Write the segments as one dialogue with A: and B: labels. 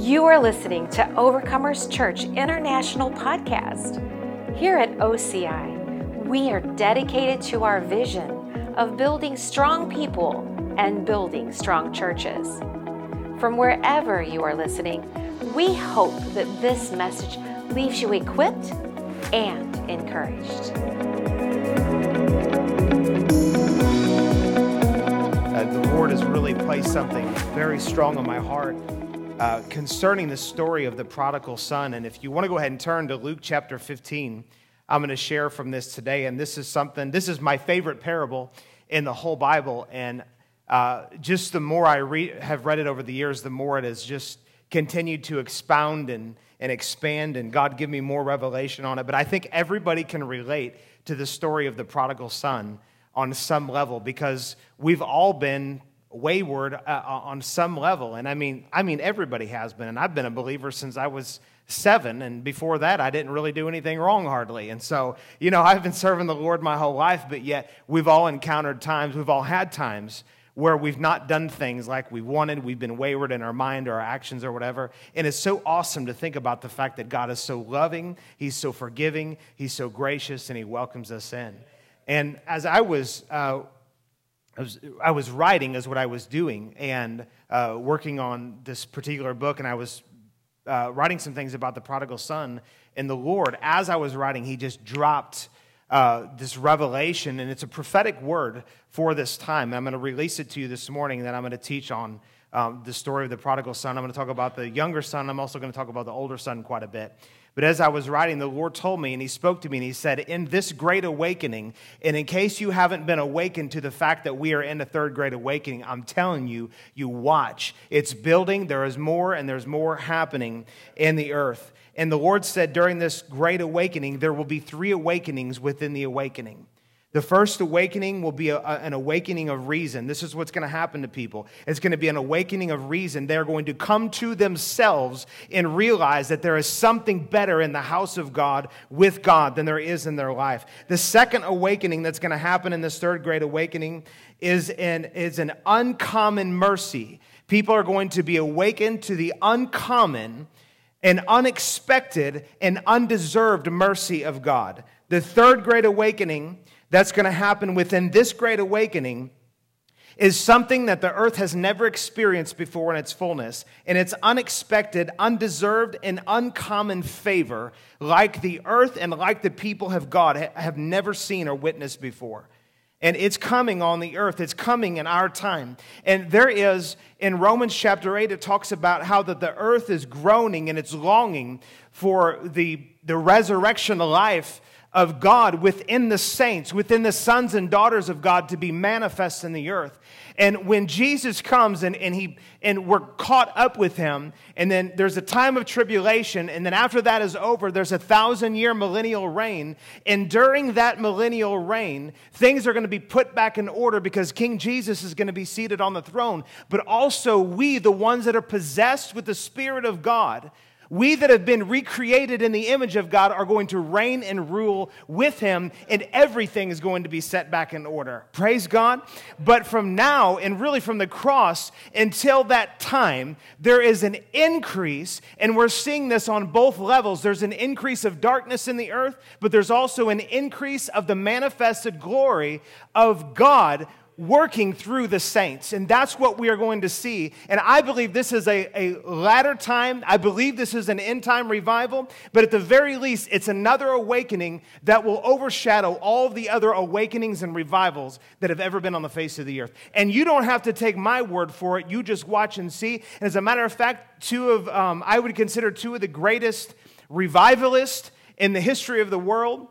A: You are listening to Overcomers Church International Podcast. Here at OCI, we are dedicated to our vision of building strong people and building strong churches. From wherever you are listening, we hope that this message leaves you equipped and encouraged.
B: Uh, the Lord has really placed something very strong on my heart uh, concerning the story of the prodigal son. And if you want to go ahead and turn to Luke chapter 15, I'm going to share from this today. And this is something, this is my favorite parable in the whole Bible. And uh, just the more I re- have read it over the years, the more it has just continued to expound and, and expand. And God give me more revelation on it. But I think everybody can relate to the story of the prodigal son on some level because we've all been wayward uh, uh, on some level. And i mean i mean everybody has been and i've been a believer since i was seven and before that i didn't really do anything wrong hardly. And so you know i've been serving the lord my whole life but yet we've all encountered times we've all had times where we've not done things like we wanted we've been wayward in our mind or our actions or whatever. And it's so awesome to think about the fact that god is so loving he's so forgiving he's so gracious and he welcomes us in. And as i was uh, I was, I was writing is what I was doing and uh, working on this particular book, and I was uh, writing some things about the prodigal son. And the Lord, as I was writing, He just dropped uh, this revelation, and it's a prophetic word for this time. I'm going to release it to you this morning, and then I'm going to teach on um, the story of the prodigal son. I'm going to talk about the younger son. I'm also going to talk about the older son quite a bit. But as I was writing, the Lord told me and He spoke to me and He said, In this great awakening, and in case you haven't been awakened to the fact that we are in a third great awakening, I'm telling you, you watch. It's building, there is more, and there's more happening in the earth. And the Lord said, During this great awakening, there will be three awakenings within the awakening. The first awakening will be a, a, an awakening of reason. This is what's going to happen to people. It's going to be an awakening of reason. They're going to come to themselves and realize that there is something better in the house of God with God than there is in their life. The second awakening that's going to happen in this third great awakening is an, is an uncommon mercy. People are going to be awakened to the uncommon and unexpected and undeserved mercy of God. The third great awakening that's going to happen within this great awakening is something that the earth has never experienced before in its fullness, and it's unexpected, undeserved, and uncommon favor, like the earth and like the people of God have never seen or witnessed before. And it's coming on the earth. It's coming in our time. And there is, in Romans chapter 8, it talks about how that the earth is groaning and it's longing for the, the resurrection life of God within the saints, within the sons and daughters of God to be manifest in the earth. And when Jesus comes and, and, he, and we're caught up with him, and then there's a time of tribulation, and then after that is over, there's a thousand year millennial reign. And during that millennial reign, things are going to be put back in order because King Jesus is going to be seated on the throne. But also, we, the ones that are possessed with the Spirit of God, we that have been recreated in the image of God are going to reign and rule with him, and everything is going to be set back in order. Praise God. But from now, and really from the cross until that time, there is an increase, and we're seeing this on both levels. There's an increase of darkness in the earth, but there's also an increase of the manifested glory of God working through the saints. And that's what we are going to see. And I believe this is a, a latter time. I believe this is an end time revival. But at the very least, it's another awakening that will overshadow all of the other awakenings and revivals that have ever been on the face of the earth. And you don't have to take my word for it. You just watch and see. And as a matter of fact, two of, um, I would consider two of the greatest revivalists in the history of the world.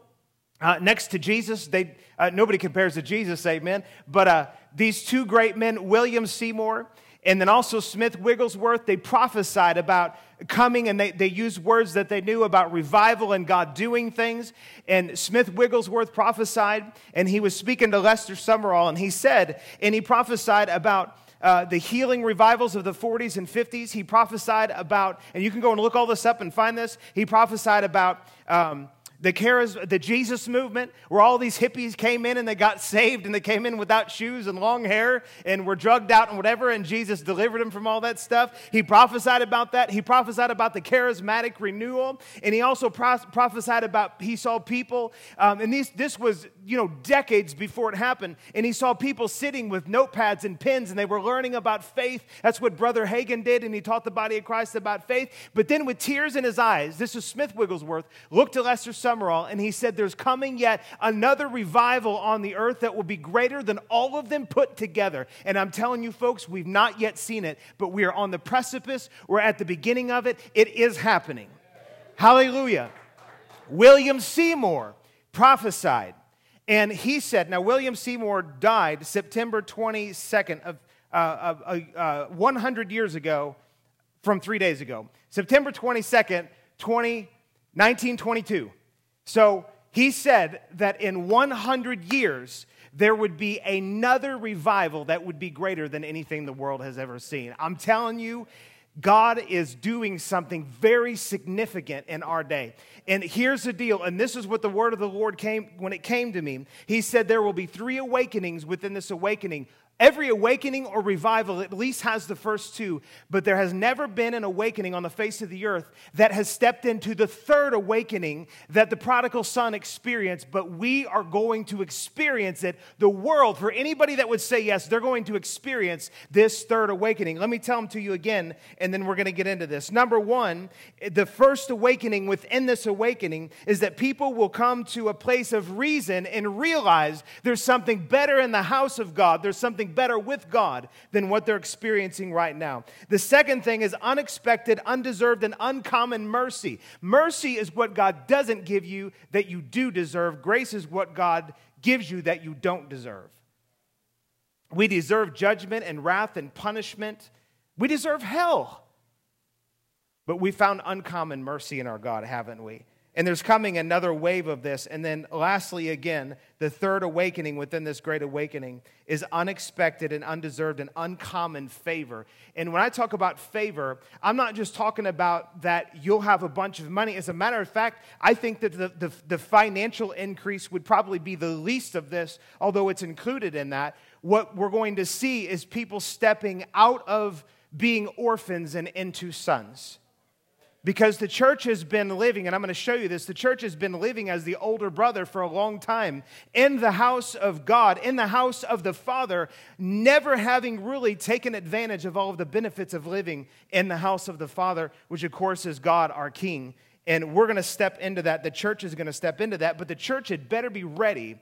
B: Uh, next to Jesus, they, uh, nobody compares to Jesus, amen. But uh, these two great men, William Seymour and then also Smith Wigglesworth, they prophesied about coming and they, they used words that they knew about revival and God doing things. And Smith Wigglesworth prophesied, and he was speaking to Lester Sumrall, and he said, and he prophesied about uh, the healing revivals of the 40s and 50s. He prophesied about, and you can go and look all this up and find this. He prophesied about um, the, the Jesus movement, where all these hippies came in and they got saved and they came in without shoes and long hair and were drugged out and whatever, and Jesus delivered them from all that stuff. He prophesied about that. He prophesied about the charismatic renewal, and he also pro- prophesied about he saw people, um, and these, this was you know decades before it happened, and he saw people sitting with notepads and pens, and they were learning about faith. That's what Brother Hagin did, and he taught the body of Christ about faith. But then, with tears in his eyes, this is Smith Wigglesworth, looked to Lester Sumrall, and he said, There's coming yet another revival on the earth that will be greater than all of them put together. And I'm telling you, folks, we've not yet seen it, but we are on the precipice. We're at the beginning of it. It is happening. Hallelujah. William Seymour prophesied. And he said, now William Seymour died September 22nd of uh, uh, uh, 100 years ago from three days ago. September 22nd, 20, 1922. So he said that in 100 years, there would be another revival that would be greater than anything the world has ever seen. I'm telling you, God is doing something very significant in our day. And here's the deal, and this is what the word of the Lord came when it came to me. He said there will be three awakenings within this awakening Every awakening or revival at least has the first two, but there has never been an awakening on the face of the earth that has stepped into the third awakening that the prodigal son experienced, but we are going to experience it. The world, for anybody that would say yes, they're going to experience this third awakening. Let me tell them to you again, and then we're going to get into this. Number one, the first awakening within this awakening is that people will come to a place of reason and realize there's something better in the house of God. There's something better with God than what they're experiencing right now. The second thing is unexpected, undeserved, and uncommon mercy. Mercy is what God doesn't give you that you do deserve, grace is what God gives you that you don't deserve. We deserve judgment and wrath and punishment. We deserve hell. But we found uncommon mercy in our God, haven't we? And there's coming another wave of this. And then, lastly, again, the third awakening within this great awakening is unexpected and undeserved and uncommon favor. And when I talk about favor, I'm not just talking about that you'll have a bunch of money. As a matter of fact, I think that the, the, the financial increase would probably be the least of this, although it's included in that. What we're going to see is people stepping out of being orphans and into sons. Because the church has been living, and I'm going to show you this the church has been living as the older brother for a long time in the house of God, in the house of the Father, never having really taken advantage of all of the benefits of living in the house of the Father, which of course is God, our King. And we're going to step into that. The church is going to step into that, but the church had better be ready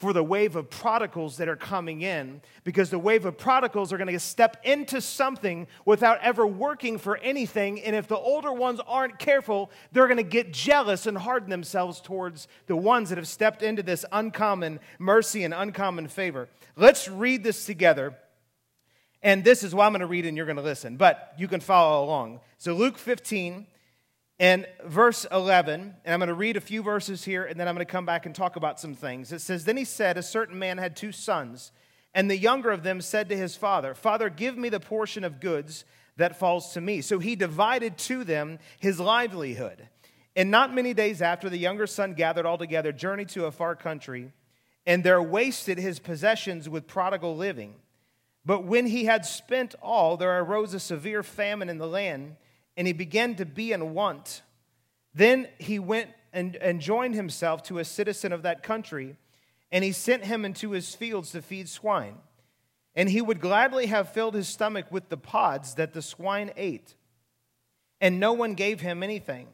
B: for the wave of prodigals that are coming in because the wave of prodigals are going to step into something without ever working for anything. And if the older ones aren't careful, they're going to get jealous and harden themselves towards the ones that have stepped into this uncommon mercy and uncommon favor. Let's read this together. And this is what I'm going to read, and you're going to listen, but you can follow along. So, Luke 15 and verse 11, and I'm going to read a few verses here, and then I'm going to come back and talk about some things. It says, Then he said, A certain man had two sons, and the younger of them said to his father, Father, give me the portion of goods that falls to me. So he divided to them his livelihood. And not many days after, the younger son gathered all together, journeyed to a far country, and there wasted his possessions with prodigal living. But when he had spent all, there arose a severe famine in the land and he began to be in want. Then he went and, and joined himself to a citizen of that country, and he sent him into his fields to feed swine. And he would gladly have filled his stomach with the pods that the swine ate. And no one gave him anything.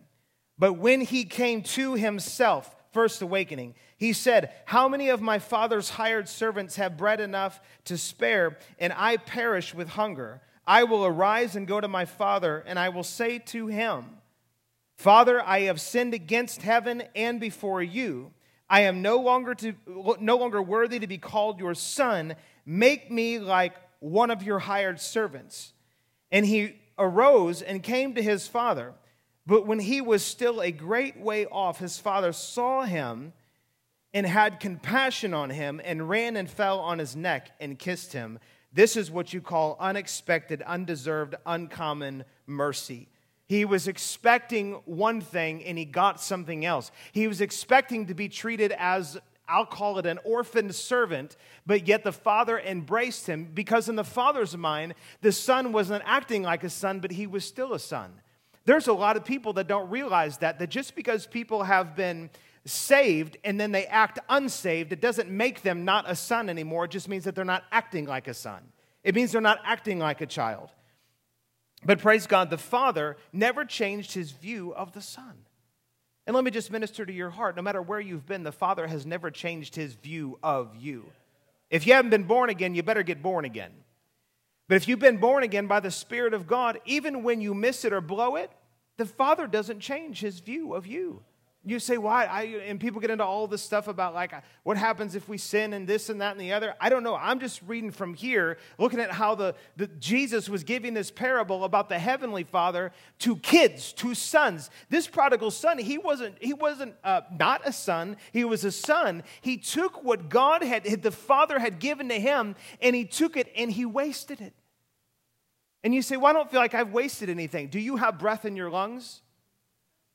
B: But when he came to himself, first awakening, he said, How many of my father's hired servants have bread enough to spare, and I perish with hunger? I will arise and go to my father, and I will say to him, Father, I have sinned against heaven and before you. I am no longer, to, no longer worthy to be called your son. Make me like one of your hired servants. And he arose and came to his father. But when he was still a great way off, his father saw him and had compassion on him and ran and fell on his neck and kissed him. This is what you call unexpected, undeserved, uncommon mercy. He was expecting one thing and he got something else. He was expecting to be treated as, I'll call it an orphaned servant, but yet the father embraced him because, in the father's mind, the son wasn't acting like a son, but he was still a son. There's a lot of people that don't realize that, that just because people have been saved and then they act unsaved, it doesn't make them not a son anymore. It just means that they're not acting like a son. It means they're not acting like a child. But praise God, the Father never changed his view of the Son. And let me just minister to your heart. No matter where you've been, the Father has never changed his view of you. If you haven't been born again, you better get born again. But if you've been born again by the Spirit of God, even when you miss it or blow it, the Father doesn't change his view of you. You say, why? I, and people get into all this stuff about like what happens if we sin and this and that and the other. I don't know. I'm just reading from here, looking at how the, the Jesus was giving this parable about the heavenly Father to kids, to sons. This prodigal son, he wasn't he wasn't uh, not a son. He was a son. He took what God had, the Father had given to him, and he took it and he wasted it. And you say, well, I don't feel like I've wasted anything. Do you have breath in your lungs?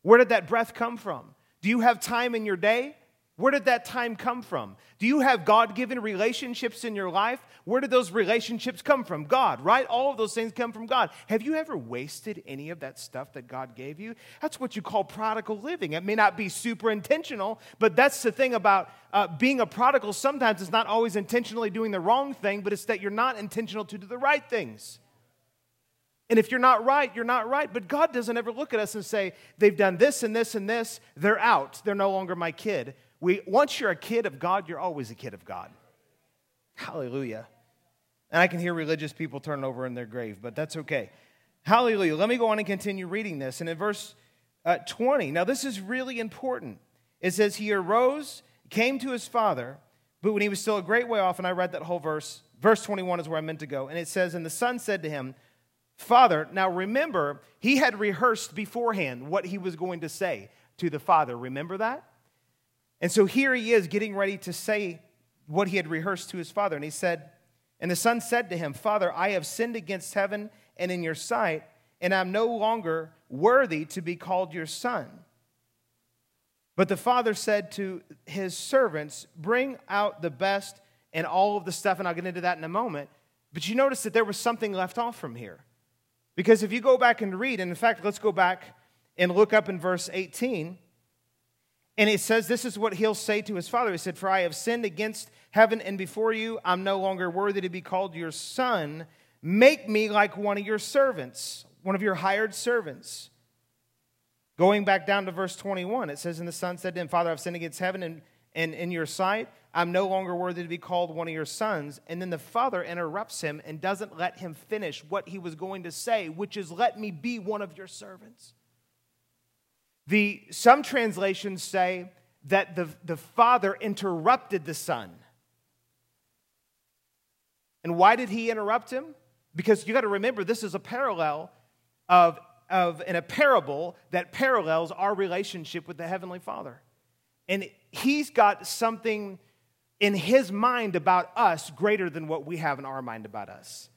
B: Where did that breath come from? Do you have time in your day? Where did that time come from? Do you have God given relationships in your life? Where did those relationships come from? God, right? All of those things come from God. Have you ever wasted any of that stuff that God gave you? That's what you call prodigal living. It may not be super intentional, but that's the thing about uh, being a prodigal. Sometimes it's not always intentionally doing the wrong thing, but it's that you're not intentional to do the right things. And if you're not right, you're not right. But God doesn't ever look at us and say, they've done this and this and this, they're out, they're no longer my kid. We, once you're a kid of God, you're always a kid of God. Hallelujah. And I can hear religious people turn over in their grave, but that's okay. Hallelujah. Let me go on and continue reading this. And in verse uh, 20, now this is really important. It says, He arose, came to his father, but when he was still a great way off, and I read that whole verse, verse 21 is where I meant to go. And it says, And the son said to him, Father, now remember, he had rehearsed beforehand what he was going to say to the Father. Remember that? And so here he is getting ready to say what he had rehearsed to his father. And he said, And the son said to him, Father, I have sinned against heaven and in your sight, and I'm no longer worthy to be called your son. But the father said to his servants, Bring out the best and all of the stuff, and I'll get into that in a moment. But you notice that there was something left off from here. Because if you go back and read, and in fact, let's go back and look up in verse 18. And it says, This is what he'll say to his father. He said, For I have sinned against heaven and before you. I'm no longer worthy to be called your son. Make me like one of your servants, one of your hired servants. Going back down to verse 21, it says, And the son said to him, Father, I've sinned against heaven and, and in your sight. I'm no longer worthy to be called one of your sons. And then the father interrupts him and doesn't let him finish what he was going to say, which is, Let me be one of your servants. The, some translations say that the, the father interrupted the son. And why did he interrupt him? Because you got to remember, this is a parallel of, of in a parable that parallels our relationship with the Heavenly Father. And he's got something in his mind about us greater than what we have in our mind about us.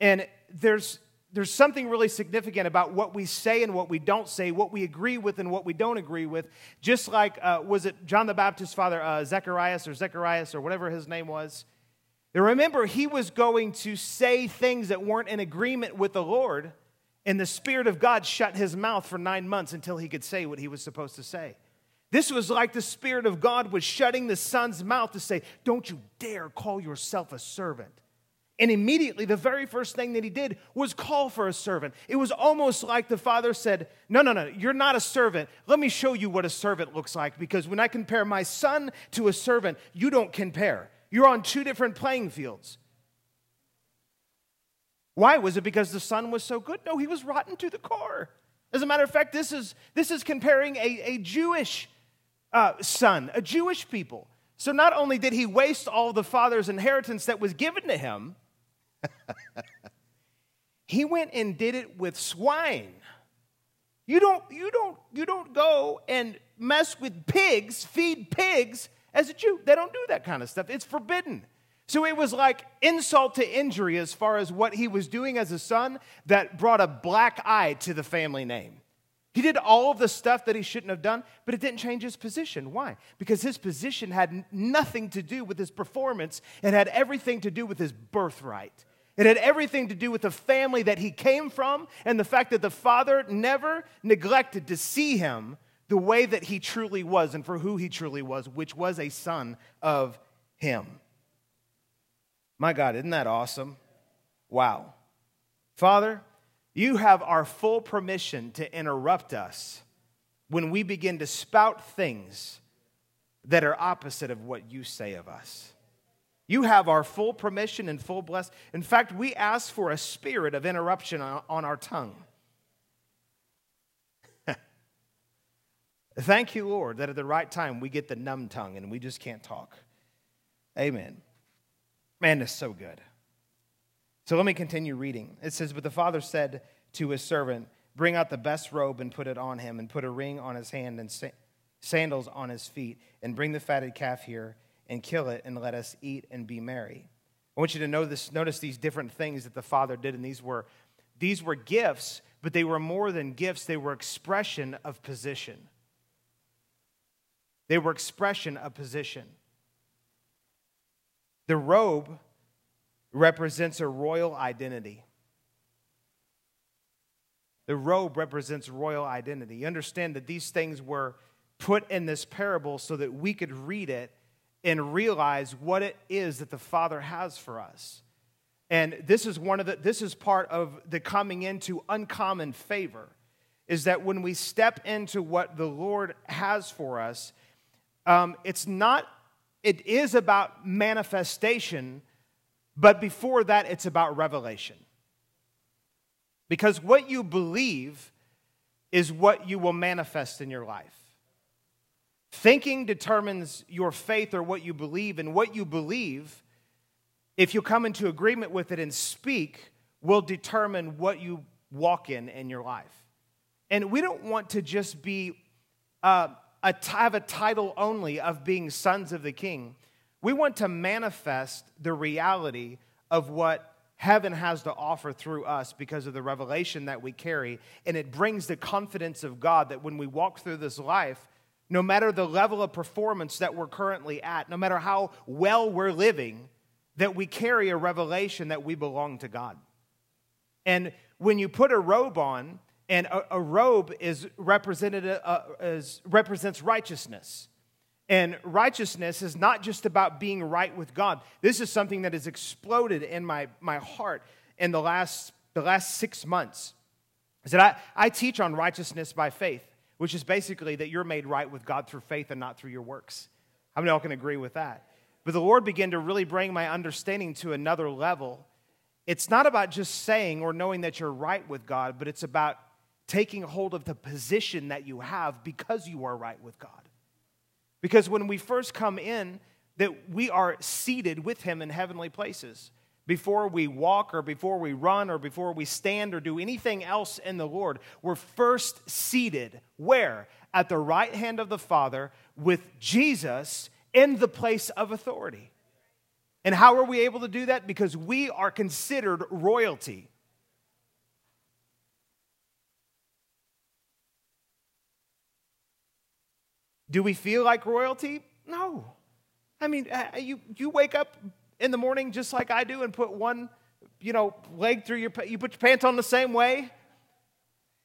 B: And there's, there's something really significant about what we say and what we don't say, what we agree with and what we don't agree with. Just like, uh, was it John the Baptist's father, uh, Zechariah or Zechariah or whatever his name was? Remember, he was going to say things that weren't in agreement with the Lord, and the Spirit of God shut his mouth for nine months until he could say what he was supposed to say. This was like the Spirit of God was shutting the son's mouth to say, Don't you dare call yourself a servant. And immediately, the very first thing that he did was call for a servant. It was almost like the father said, No, no, no, you're not a servant. Let me show you what a servant looks like. Because when I compare my son to a servant, you don't compare. You're on two different playing fields. Why? Was it because the son was so good? No, he was rotten to the core. As a matter of fact, this is, this is comparing a, a Jewish uh, son, a Jewish people. So not only did he waste all the father's inheritance that was given to him, he went and did it with swine. You don't, you don't, you don't go and mess with pigs, feed pigs as a Jew. They don't do that kind of stuff. It's forbidden. So it was like insult to injury as far as what he was doing as a son that brought a black eye to the family name. He did all of the stuff that he shouldn't have done, but it didn't change his position. Why? Because his position had nothing to do with his performance, it had everything to do with his birthright. It had everything to do with the family that he came from and the fact that the father never neglected to see him the way that he truly was and for who he truly was, which was a son of him. My God, isn't that awesome? Wow. Father, you have our full permission to interrupt us when we begin to spout things that are opposite of what you say of us. You have our full permission and full bless. In fact, we ask for a spirit of interruption on our tongue. Thank you, Lord, that at the right time we get the numb tongue and we just can't talk. Amen. Man, it's so good. So let me continue reading. It says, But the father said to his servant, Bring out the best robe and put it on him, and put a ring on his hand and sandals on his feet, and bring the fatted calf here and kill it, and let us eat and be merry. I want you to notice, notice these different things that the father did, and these were, these were gifts, but they were more than gifts, they were expression of position. They were expression of position. The robe represents a royal identity. The robe represents royal identity. You understand that these things were put in this parable so that we could read it and realize what it is that the Father has for us. And this is one of the this is part of the coming into uncommon favor is that when we step into what the Lord has for us, um, it's not, it is about manifestation, but before that, it's about revelation. Because what you believe is what you will manifest in your life. Thinking determines your faith or what you believe, and what you believe, if you come into agreement with it and speak, will determine what you walk in in your life. And we don't want to just be, uh, a, have a title only of being sons of the king. We want to manifest the reality of what heaven has to offer through us because of the revelation that we carry. And it brings the confidence of God that when we walk through this life, no matter the level of performance that we're currently at, no matter how well we're living, that we carry a revelation that we belong to God. And when you put a robe on, and a, a robe is represented uh, as, represents righteousness. And righteousness is not just about being right with God. This is something that has exploded in my, my heart in the last, the last six months. Is that I, I teach on righteousness by faith, which is basically that you're made right with God through faith and not through your works. How many all can agree with that? But the Lord began to really bring my understanding to another level. It's not about just saying or knowing that you're right with God, but it's about taking hold of the position that you have because you are right with God. Because when we first come in, that we are seated with him in heavenly places. Before we walk or before we run or before we stand or do anything else in the Lord, we're first seated where? At the right hand of the Father with Jesus in the place of authority. And how are we able to do that? Because we are considered royalty. Do we feel like royalty? No. I mean, uh, you, you wake up in the morning just like I do and put one, you know, leg through your, you put your pants on the same way.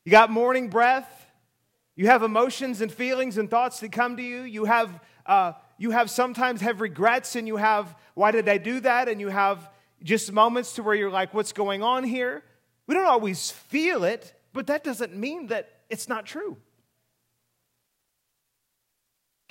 B: You got morning breath. You have emotions and feelings and thoughts that come to you. You have, uh, you have sometimes have regrets and you have, why did I do that? And you have just moments to where you're like, what's going on here? We don't always feel it, but that doesn't mean that it's not true.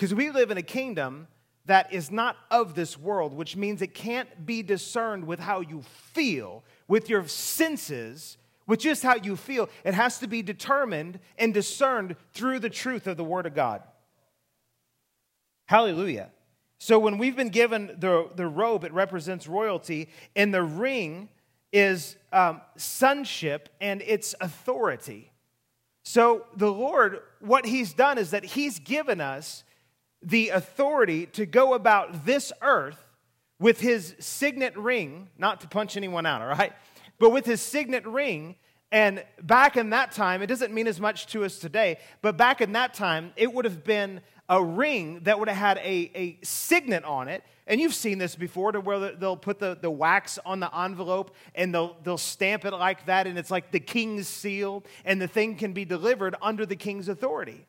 B: Because we live in a kingdom that is not of this world, which means it can't be discerned with how you feel, with your senses, with just how you feel. It has to be determined and discerned through the truth of the Word of God. Hallelujah. So when we've been given the, the robe, it represents royalty, and the ring is um, sonship and its authority. So the Lord, what He's done is that He's given us the authority to go about this earth with his signet ring, not to punch anyone out, all right? But with his signet ring, and back in that time, it doesn't mean as much to us today, but back in that time, it would have been a ring that would have had a, a signet on it. And you've seen this before to where they'll put the, the wax on the envelope and they'll, they'll stamp it like that, and it's like the king's seal, and the thing can be delivered under the king's authority.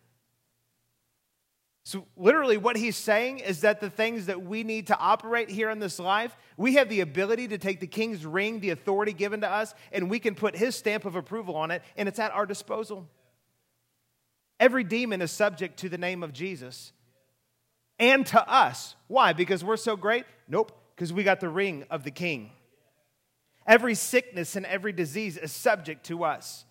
B: So, literally, what he's saying is that the things that we need to operate here in this life, we have the ability to take the king's ring, the authority given to us, and we can put his stamp of approval on it, and it's at our disposal. Every demon is subject to the name of Jesus and to us. Why? Because we're so great? Nope, because we got the ring of the king. Every sickness and every disease is subject to us.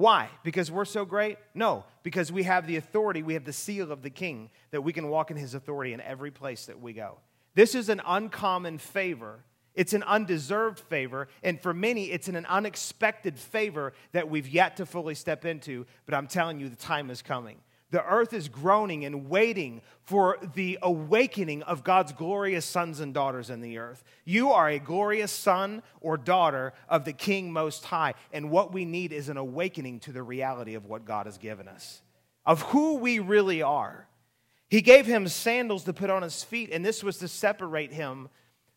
B: Why? Because we're so great? No, because we have the authority, we have the seal of the king that we can walk in his authority in every place that we go. This is an uncommon favor. It's an undeserved favor, and for many, it's an unexpected favor that we've yet to fully step into. But I'm telling you, the time is coming. The earth is groaning and waiting for the awakening of God's glorious sons and daughters in the earth. You are a glorious son or daughter of the King Most High, and what we need is an awakening to the reality of what God has given us, of who we really are. He gave him sandals to put on his feet, and this was to separate him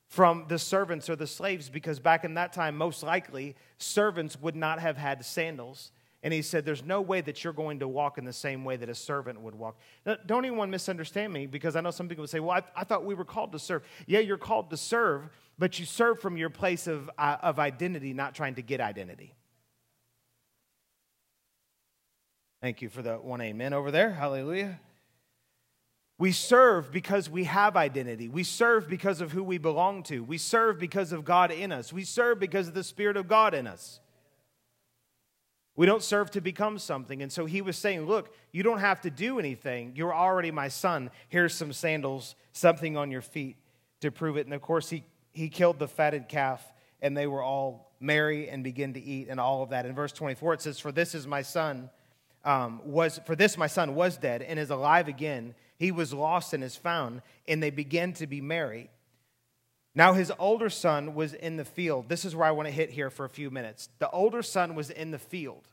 B: from the servants or the slaves, because back in that time, most likely, servants would not have had sandals. And he said, There's no way that you're going to walk in the same way that a servant would walk. Now, don't anyone misunderstand me because I know some people would say, Well, I, I, thought we were called to serve. Yeah, you're called to serve, but you serve from your place of, uh, of identity, not trying to get identity. Thank you for the one amen over there. Hallelujah. We serve because we have identity. We serve because of who we belong to. We serve because of God in us. We serve because of the Spirit of God in us. We don't serve to become something. And so he was saying, Look, you don't have to do anything. You're already my son. Here's some sandals, something on your feet to prove it. And of course, he, he killed the fatted calf, and they were all merry and begin to eat and all of that. In verse 24, it says, For this is my son. Um, was for this my son was dead and is alive again he was lost and is found and they began to be merry now his older son was in the field. This is where I want to hit here for a few minutes. The older son was in the field.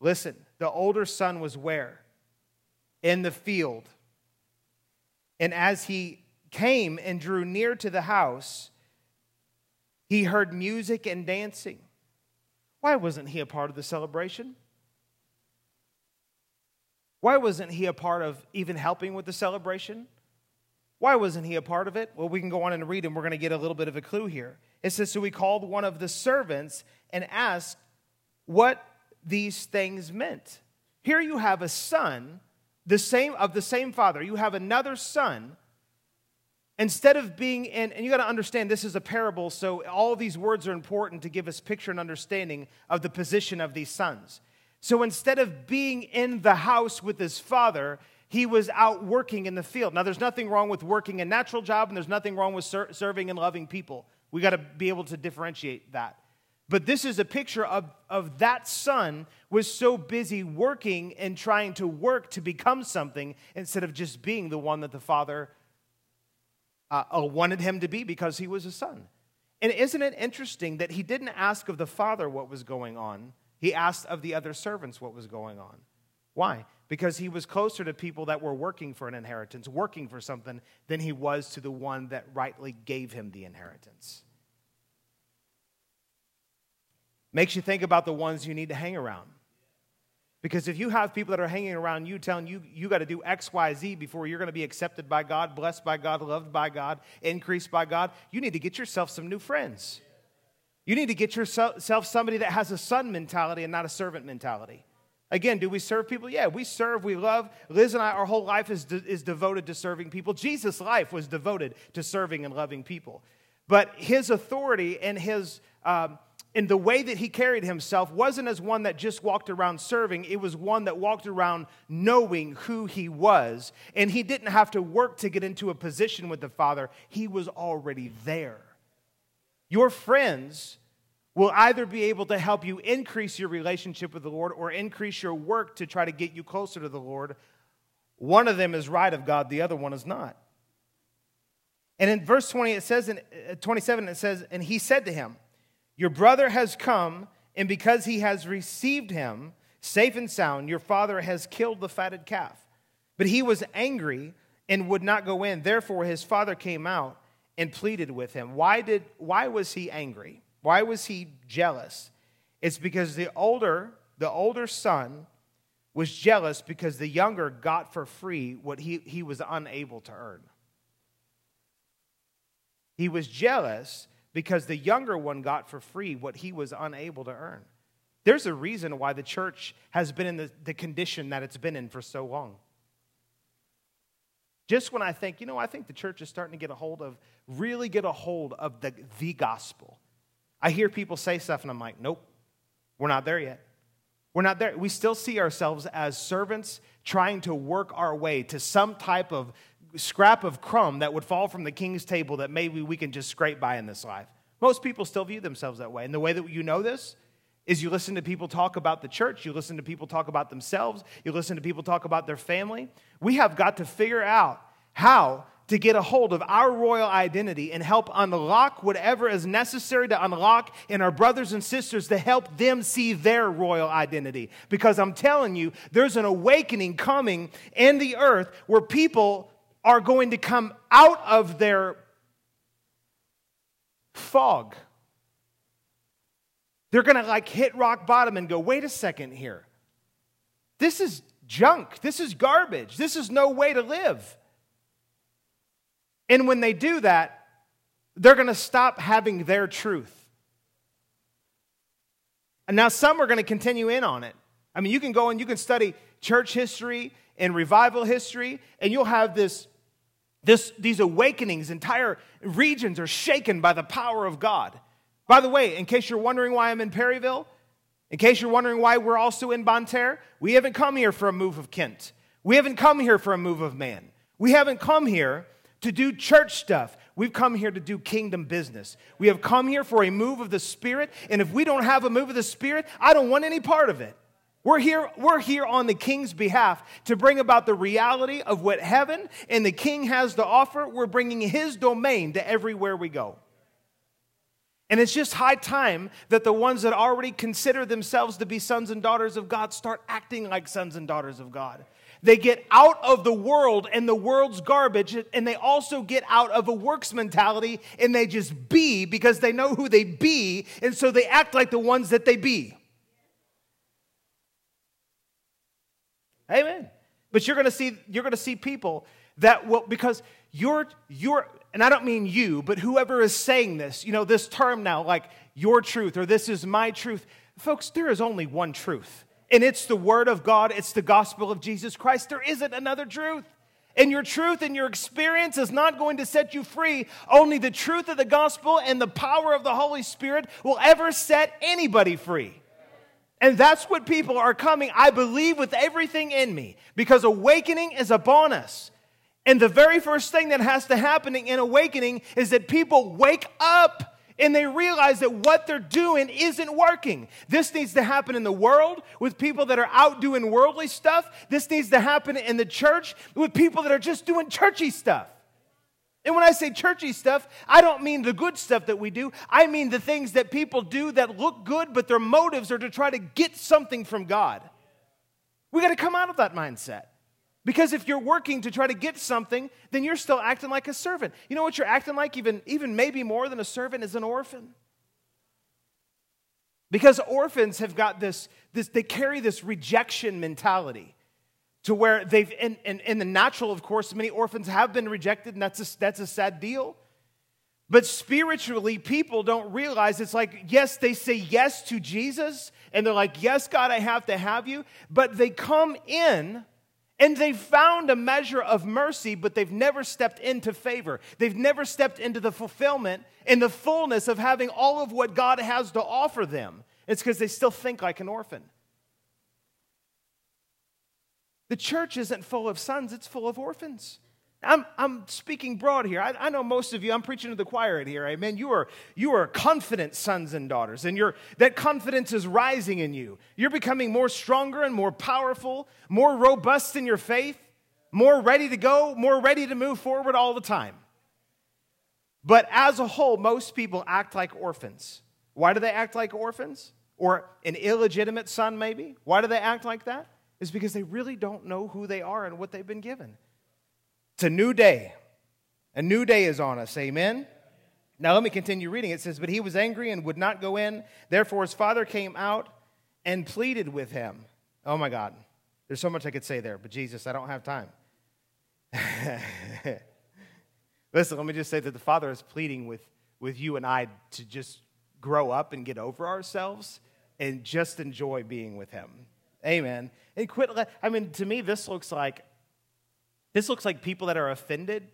B: Listen, the older son was where? In the field. And as he came and drew near to the house, he heard music and dancing. Why wasn't he a part of the celebration? Why wasn't he a part of even helping with the celebration? Why wasn't he a part of it? Well, we can go on and read, and we're going to get a little bit of a clue here. It says, So he called one of the servants and asked what these things meant. Here you have a son, the same of the same father. You have another son. Instead of being in, and you got to understand this is a parable, so all these words are important to give us picture and understanding of the position of these sons. So instead of being in the house with his father, he was out working in the field. Now, there's nothing wrong with working a natural job, and there's nothing wrong with ser- serving and loving people. We got to be able to differentiate that. But this is a picture of, of that son was so busy working and trying to work to become something instead of just being the one that the father uh, uh wanted him to be because he was a son. And isn't it interesting that he didn't ask of the father what was going on? He asked of the other servants what was going on. Why? Because he was closer to people that were working for an inheritance, working for something, than he was to the one that rightly gave him the inheritance. Makes you think about the ones you need to hang around. Because if you have people that are hanging around you telling you you got to do X, Y, Z before you're going to be accepted by God, blessed by God, loved by God, increased by God, you need to get yourself some new friends. You need to get yourself somebody that has a son mentality and not a servant mentality. Again, do we serve people? Yeah, we serve, we love. Liz and I, our whole life is, de- is devoted to serving people. Jesus' life was devoted to serving and loving people. But his authority and his um, in the way that he carried himself wasn't as one that just walked around serving, it was one that walked around knowing who he was. And he didn't have to work to get into a position with the Father, he was already there. Your friends will either be able to help you increase your relationship with the Lord or increase your work to try to get you closer to the Lord. One of them is right of God, the other one is not. And in verse 20, it says, in uh, 27, it says, And he said to him, Your brother has come, and because he has received him safe and sound, your father has killed the fatted calf. But he was angry and would not go in. Therefore, his father came out and pleaded with him. Why, did, why was he angry? Why was he jealous? It's because the older, the older son was jealous because the younger got for free what he, he was unable to earn. He was jealous because the younger one got for free what he was unable to earn. There's a reason why the church has been in the, the condition that it's been in for so long. Just when I think, you know, I think the church is starting to get a hold of, really get a hold of the, the gospel. I hear people say stuff and I'm like, nope, we're not there yet. We're not there. We still see ourselves as servants trying to work our way to some type of scrap of crumb that would fall from the king's table that maybe we can just scrape by in this life. Most people still view themselves that way. And the way that you know this is you listen to people talk about the church, you listen to people talk about themselves, you listen to people talk about their family. We have got to figure out how to get a hold of our royal identity and help unlock whatever is necessary to unlock in our brothers and sisters to help them see their royal identity. Because I'm telling you, there's an awakening coming in the earth where people are going to come out of their fog. They're going to like hit rock bottom and go, wait a second here. This is junk. This is garbage. This is no way to live. And when they do that, they're going to stop having their truth. And now some are going to continue in on it. I mean, you can go and you can study church history and revival history, and you'll have this this, these awakenings, entire regions are shaken by the power of God. By the way, in case you're wondering why I'm in Perryville, in case you're wondering why we're also in Bonne Terre, we haven't come here for a move of Kent. We haven't come here for a move of man. We haven't come here to do church stuff. We've come here to do kingdom business. We have come here for a move of the Spirit, and if we don't have a move of the Spirit, I don't want any part of it. We're here, we're here on the king's behalf to bring about the reality of what heaven and the king has to offer. We're bringing his domain to everywhere we go. And it's just high time that the ones that already consider themselves to be sons and daughters of God start acting like sons and daughters of God. They get out of the world and the world's garbage, and they also get out of a works mentality and they just be because they know who they be, and so they act like the ones that they be. Amen. But you're going to see you're going to see people that will because you're you're and I don't mean you, but whoever is saying this, you know, this term now like your truth or this is my truth. Folks, there is only one truth. And it's the word of God, it's the gospel of Jesus Christ. There isn't another truth. And your truth and your experience is not going to set you free. Only the truth of the gospel and the power of the Holy Spirit will ever set anybody free. And that's what people are coming, I believe, with everything in me, because awakening is upon us. And the very first thing that has to happen in awakening is that people wake up and they realize that what they're doing isn't working. This needs to happen in the world with people that are out doing worldly stuff. This needs to happen in the church with people that are just doing churchy stuff. And when I say churchy stuff, I don't mean the good stuff that we do. I mean the things that people do that look good, but their motives are to try to get something from God. We got to come out of that mindset. Because if you're working to try to get something, then you're still acting like a servant. You know what you're acting like, even, even maybe more than a servant, is an orphan. Because orphans have got this, this they carry this rejection mentality to where they've, in, in, in, the natural, of course, many orphans have been rejected, and that's a, that's a sad deal. But spiritually, people don't realize it's like, yes, they say yes to Jesus, and they're like, yes, God, I have to have you. But they come in and they've found a measure of mercy, but they've never stepped into favor. They've never stepped into the fulfillment and the fullness of having all of what God has to offer them. It's because they still think like an orphan. The church isn't full of sons, it's full of orphans. I'm, I'm speaking broad here. I, I, know most of you, I'm preaching to the choir here. Amen. You are, you are confident sons and daughters, and you that confidence is rising in you. You're becoming more stronger and more powerful, more robust in your faith, more ready to go, more ready to move forward all the time. But as a whole, most people act like orphans. Why do they act like orphans? Or an illegitimate son, maybe? Why do they act like that? It's because they really don't know who they are and what they've been given. It's a new day. A new day is on us. Amen? Now, let me continue reading. It says, But he was angry and would not go in. Therefore, his father came out and pleaded with him. Oh, my God. There's so much I could say there, but Jesus, I don't have time. Listen, let me just say that the Father is pleading with, with you and I to just grow up and get over ourselves and just enjoy being with Him. Amen. And quit. I mean, to me, this looks like this looks like people that are offended.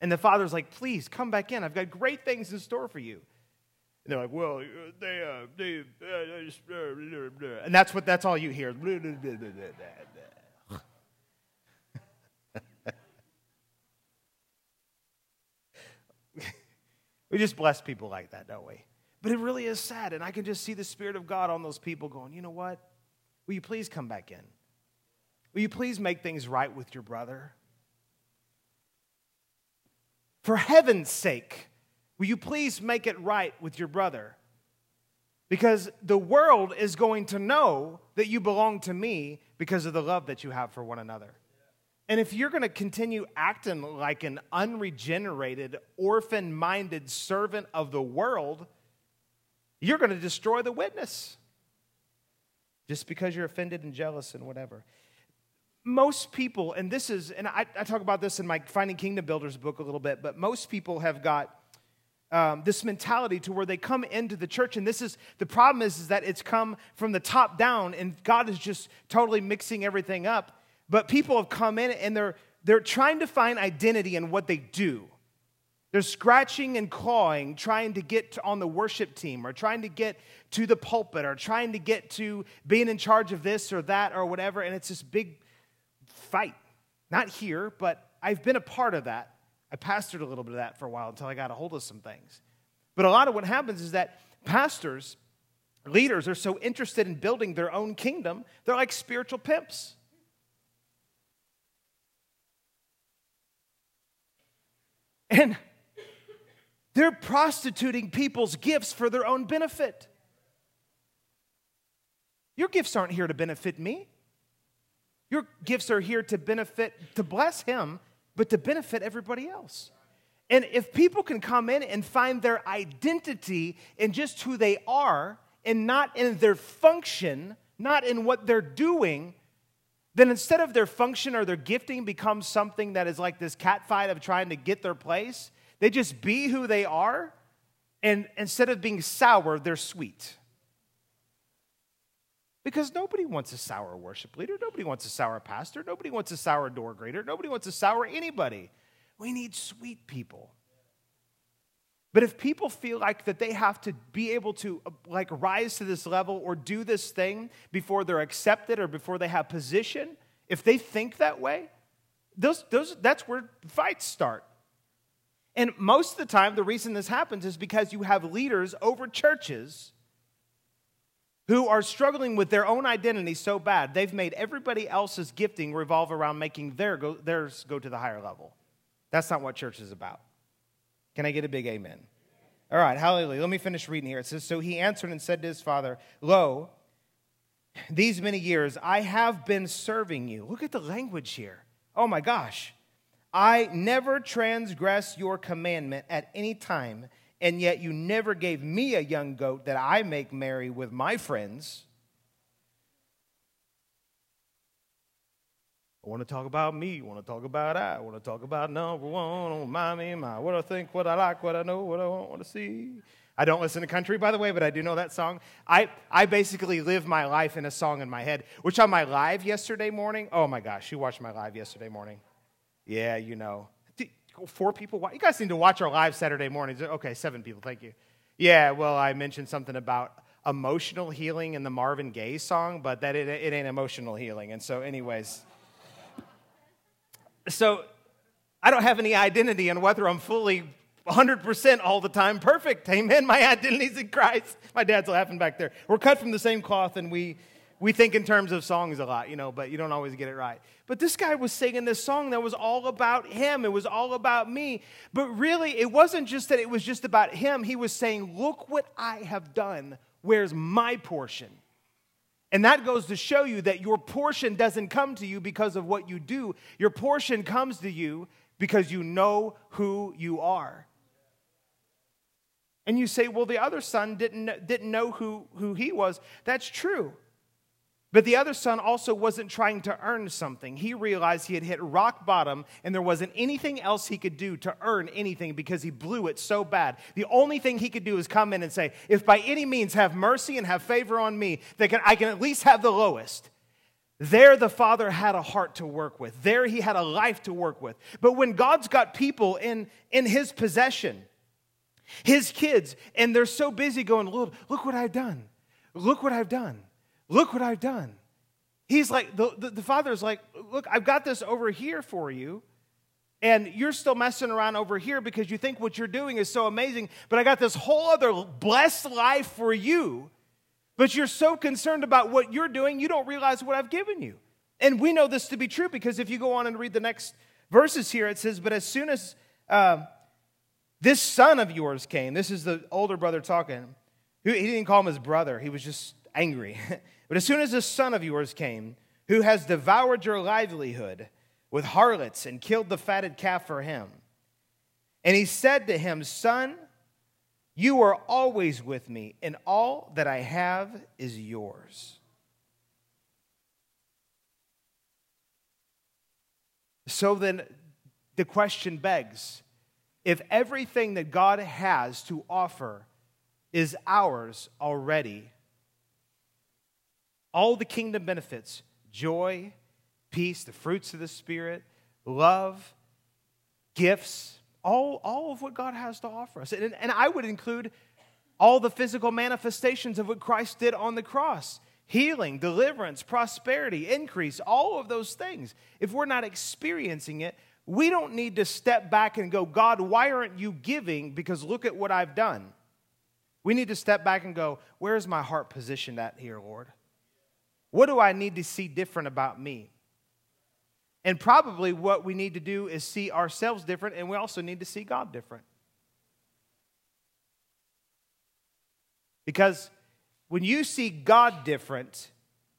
B: And the father's like, please come back in. I've got great things in store for you. And they're like, well, they, uh, they, uh, uh, and that's what, that's all you hear. We just bless people like that, don't we? But it really is sad. And I can just see the Spirit of God on those people going, you know what? Will you please come back in? Will you please make things right with your brother? For heaven's sake, will you please make it right with your brother? Because the world is going to know that you belong to me because of the love that you have for one another. And if you're going to continue acting like an unregenerated, orphan minded servant of the world, you're going to destroy the witness just because you're offended and jealous and whatever. Most people, and this is, and I, I talk about this in my Finding Kingdom Builders book a little bit, but most people have got um, this mentality to where they come into the church, and this is the problem is, is that it's come from the top down, and God is just totally mixing everything up but people have come in and they're, they're trying to find identity in what they do. They're scratching and clawing, trying to get on the worship team or trying to get to the pulpit or trying to get to being in charge of this or that or whatever. And it's this big fight. Not here, but I've been a part of that. I pastored a little bit of that for a while until I got a hold of some things. But a lot of what happens is that pastors, leaders, are so interested in building their own kingdom, they're like spiritual pimps. And they're prostituting people's gifts for their own benefit. Your gifts aren't here to benefit me. Your gifts are here to benefit, to bless Him, but to benefit everybody else. And if people can come in and find their identity in just who they are and not in their function, not in what they're doing, then instead of their function or their gifting becomes something that is like this catfight of trying to get their place, they just be who they are, and instead of being sour, they're sweet. Because nobody wants a sour worship leader, nobody wants a sour pastor, nobody wants a sour door grader, nobody wants a sour anybody. We need sweet people. But if people feel like that they have to be able to uh, like rise to this level or do this thing before they're accepted or before they have position, if they think that way, those, those, that's where fights start. And most of the time, the reason this happens is because you have leaders over churches who are struggling with their own identity so bad, they've made everybody else's gifting revolve around making their go, theirs go to the higher level. That's not what church is about. Can I get a big amen? All right, hallelujah. Let me finish reading here. It says, So he answered and said to his father, Lo, these many years I have been serving you. Look at the language here. Oh my gosh. I never transgress your commandment at any time, and yet you never gave me a young goat that I make merry with my friends. I want to talk about me. I want to talk about I. I want to talk about number one. Oh, my, me, my. What I think, what I like, what I know, what I want, I see. I don't listen to country, by the way, but I do know that song. I, I basically live my life in a song in my head, which on my live yesterday morning, oh my gosh, you watched my live yesterday morning. Yeah, you know. Four people? You guys need to watch our live Saturday mornings. Okay, seven people, thank you. Yeah, well, I mentioned something about emotional healing in the Marvin Gaye song, but that it, it ain't emotional healing. And so, anyways, so I don't have any identity in whether I'm fully 100% all the time perfect. Amen. My identity's in Christ. My dad's laughing back there. We're cut from the same cloth and we, we think in terms of songs a lot, you know, but you don't always get it right. But this guy was singing this song that was all about him. It was all about me. But really, it wasn't just that it was just about him. He was saying, Look what I have done. Where's my portion? And that goes to show you that your portion doesn't come to you because of what you do. Your portion comes to you because you know who you are. And you say, well, the other son didn't, didn't know who, who he was. That's true. But the other son also wasn't trying to earn something. He realized he had hit rock bottom and there wasn't anything else he could do to earn anything because he blew it so bad. The only thing he could do is come in and say, If by any means have mercy and have favor on me, that can, I can at least have the lowest. There, the father had a heart to work with. There, he had a life to work with. But when God's got people in, in his possession, his kids, and they're so busy going, Look, look what I've done. Look what I've done. Look what I've done. He's like, the, the, the father's like, Look, I've got this over here for you. And you're still messing around over here because you think what you're doing is so amazing, but I got this whole other blessed life for you. But you're so concerned about what you're doing, you don't realize what I've given you. And we know this to be true because if you go on and read the next verses here, it says, But as soon as uh, this son of yours came, this is the older brother talking, he didn't call him his brother, he was just angry. but as soon as this son of yours came, who has devoured your livelihood with harlots and killed the fatted calf for him, and he said to him, Son, you are always with me, and all that I have is yours. So then the question begs if everything that God has to offer is ours already, all the kingdom benefits joy, peace, the fruits of the Spirit, love, gifts, all, all of what God has to offer us. And, and I would include all the physical manifestations of what Christ did on the cross healing, deliverance, prosperity, increase, all of those things. If we're not experiencing it, we don't need to step back and go, God, why aren't you giving? Because look at what I've done. We need to step back and go, where's my heart positioned at here, Lord? What do I need to see different about me? And probably what we need to do is see ourselves different, and we also need to see God different. Because when you see God different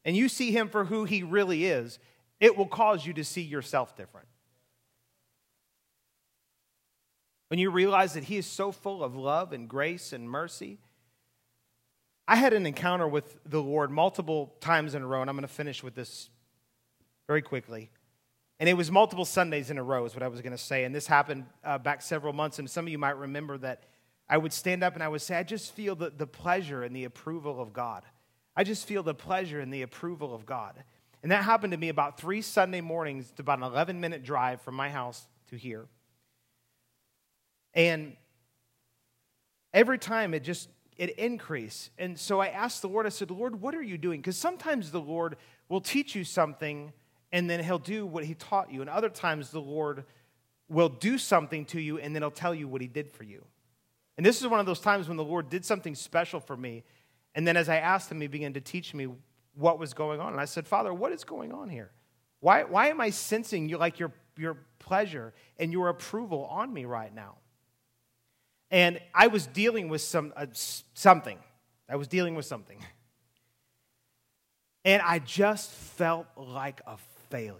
B: and you see Him for who He really is, it will cause you to see yourself different. When you realize that He is so full of love and grace and mercy. I had an encounter with the Lord multiple times in a row, and I'm going to finish with this very quickly. And it was multiple Sundays in a row, is what I was going to say. And this happened uh, back several months, and some of you might remember that I would stand up and I would say, I just feel the, the pleasure and the approval of God. I just feel the pleasure and the approval of God. And that happened to me about three Sunday mornings, to about an 11 minute drive from my house to here. And every time it just it increase. And so I asked the Lord, I said, Lord, what are you doing? Because sometimes the Lord will teach you something and then he'll do what he taught you. And other times the Lord will do something to you and then he'll tell you what he did for you. And this is one of those times when the Lord did something special for me. And then as I asked him, he began to teach me what was going on. And I said, Father, what is going on here? Why, why am I sensing you like your, your pleasure and your approval on me right now? And I was dealing with some, uh, something. I was dealing with something. And I just felt like a failure.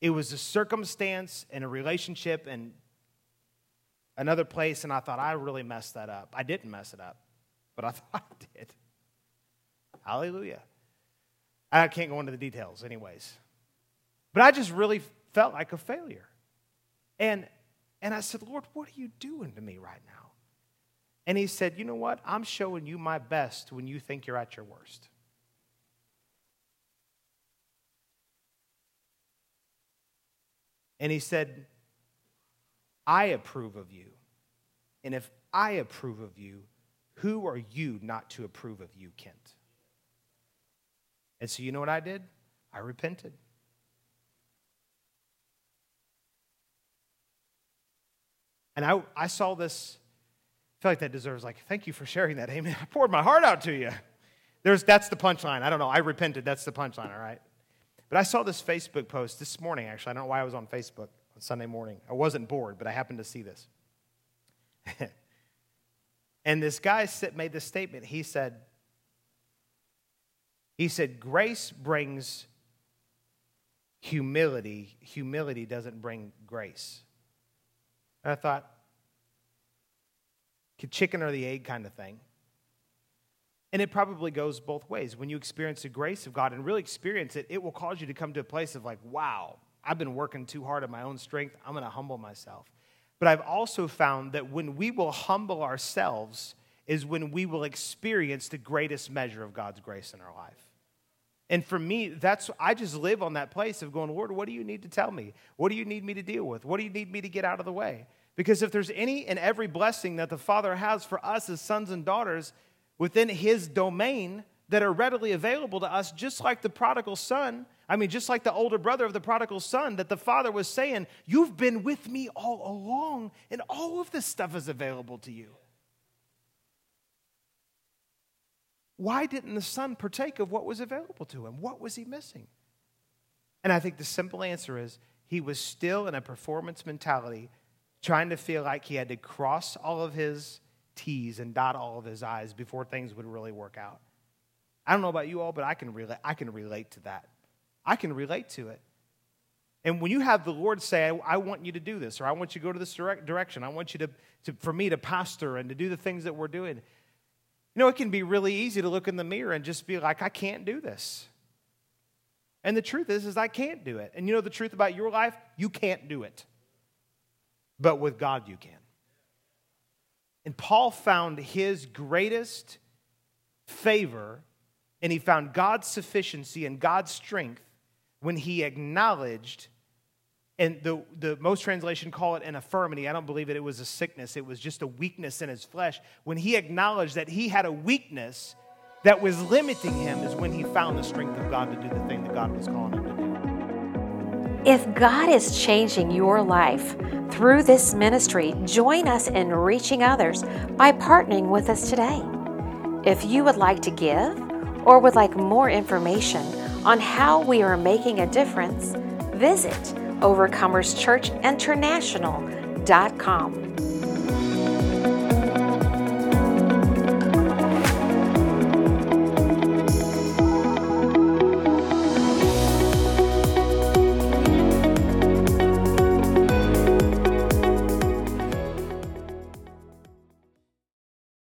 B: It was a circumstance and a relationship and another place, and I thought I really messed that up. I didn't mess it up, but I thought I did. Hallelujah. I can't go into the details, anyways. But I just really felt like a failure. And and I said, Lord, what are you doing to me right now? And he said, You know what? I'm showing you my best when you think you're at your worst. And he said, I approve of you. And if I approve of you, who are you not to approve of you, Kent? And so, you know what I did? I repented. And I, I saw this, I feel like that deserves like, thank you for sharing that. Amen. I poured my heart out to you. There's, that's the punchline. I don't know. I repented. That's the punchline, all right? But I saw this Facebook post this morning, actually. I don't know why I was on Facebook on Sunday morning. I wasn't bored, but I happened to see this. and this guy made this statement. He said, he said, grace brings humility. Humility doesn't bring grace. And I thought, chicken or the egg kind of thing. And it probably goes both ways. When you experience the grace of God and really experience it, it will cause you to come to a place of like, wow, I've been working too hard on my own strength. I'm going to humble myself. But I've also found that when we will humble ourselves is when we will experience the greatest measure of God's grace in our life. And for me, that's I just live on that place of going, Lord, what do you need to tell me? What do you need me to deal with? What do you need me to get out of the way? Because if there's any and every blessing that the Father has for us as sons and daughters within His domain that are readily available to us, just like the prodigal son, I mean, just like the older brother of the prodigal son, that the father was saying, You've been with me all along, and all of this stuff is available to you. Why didn't the son partake of what was available to him? What was he missing? And I think the simple answer is he was still in a performance mentality trying to feel like he had to cross all of his T's and dot all of his I's before things would really work out. I don't know about you all, but I can relate, I can relate to that. I can relate to it. And when you have the Lord say, I, want you to do this, or I want you to go to this direct direction, I want you to, to, for me to pastor and to do the things that we're doing, you know, it can be really easy to look in the mirror and just be like, I can't do this. And the truth is, is I can't do it. And you know the truth about your life? You can't do it but with God you can. And Paul found his greatest favor and he found God's sufficiency and God's strength when he acknowledged, and the, the most translation call it an infirmity. I don't believe that it was a sickness, it was just a weakness in his flesh. When he acknowledged that he had a weakness that was limiting him, is when he found the strength of God to do the thing that God was calling him to do.
A: If God is changing your life through this ministry, join us in reaching others by partnering with us today. If you would like to give or would like more information on how we are making a difference, visit OvercomersChurchInternational.com.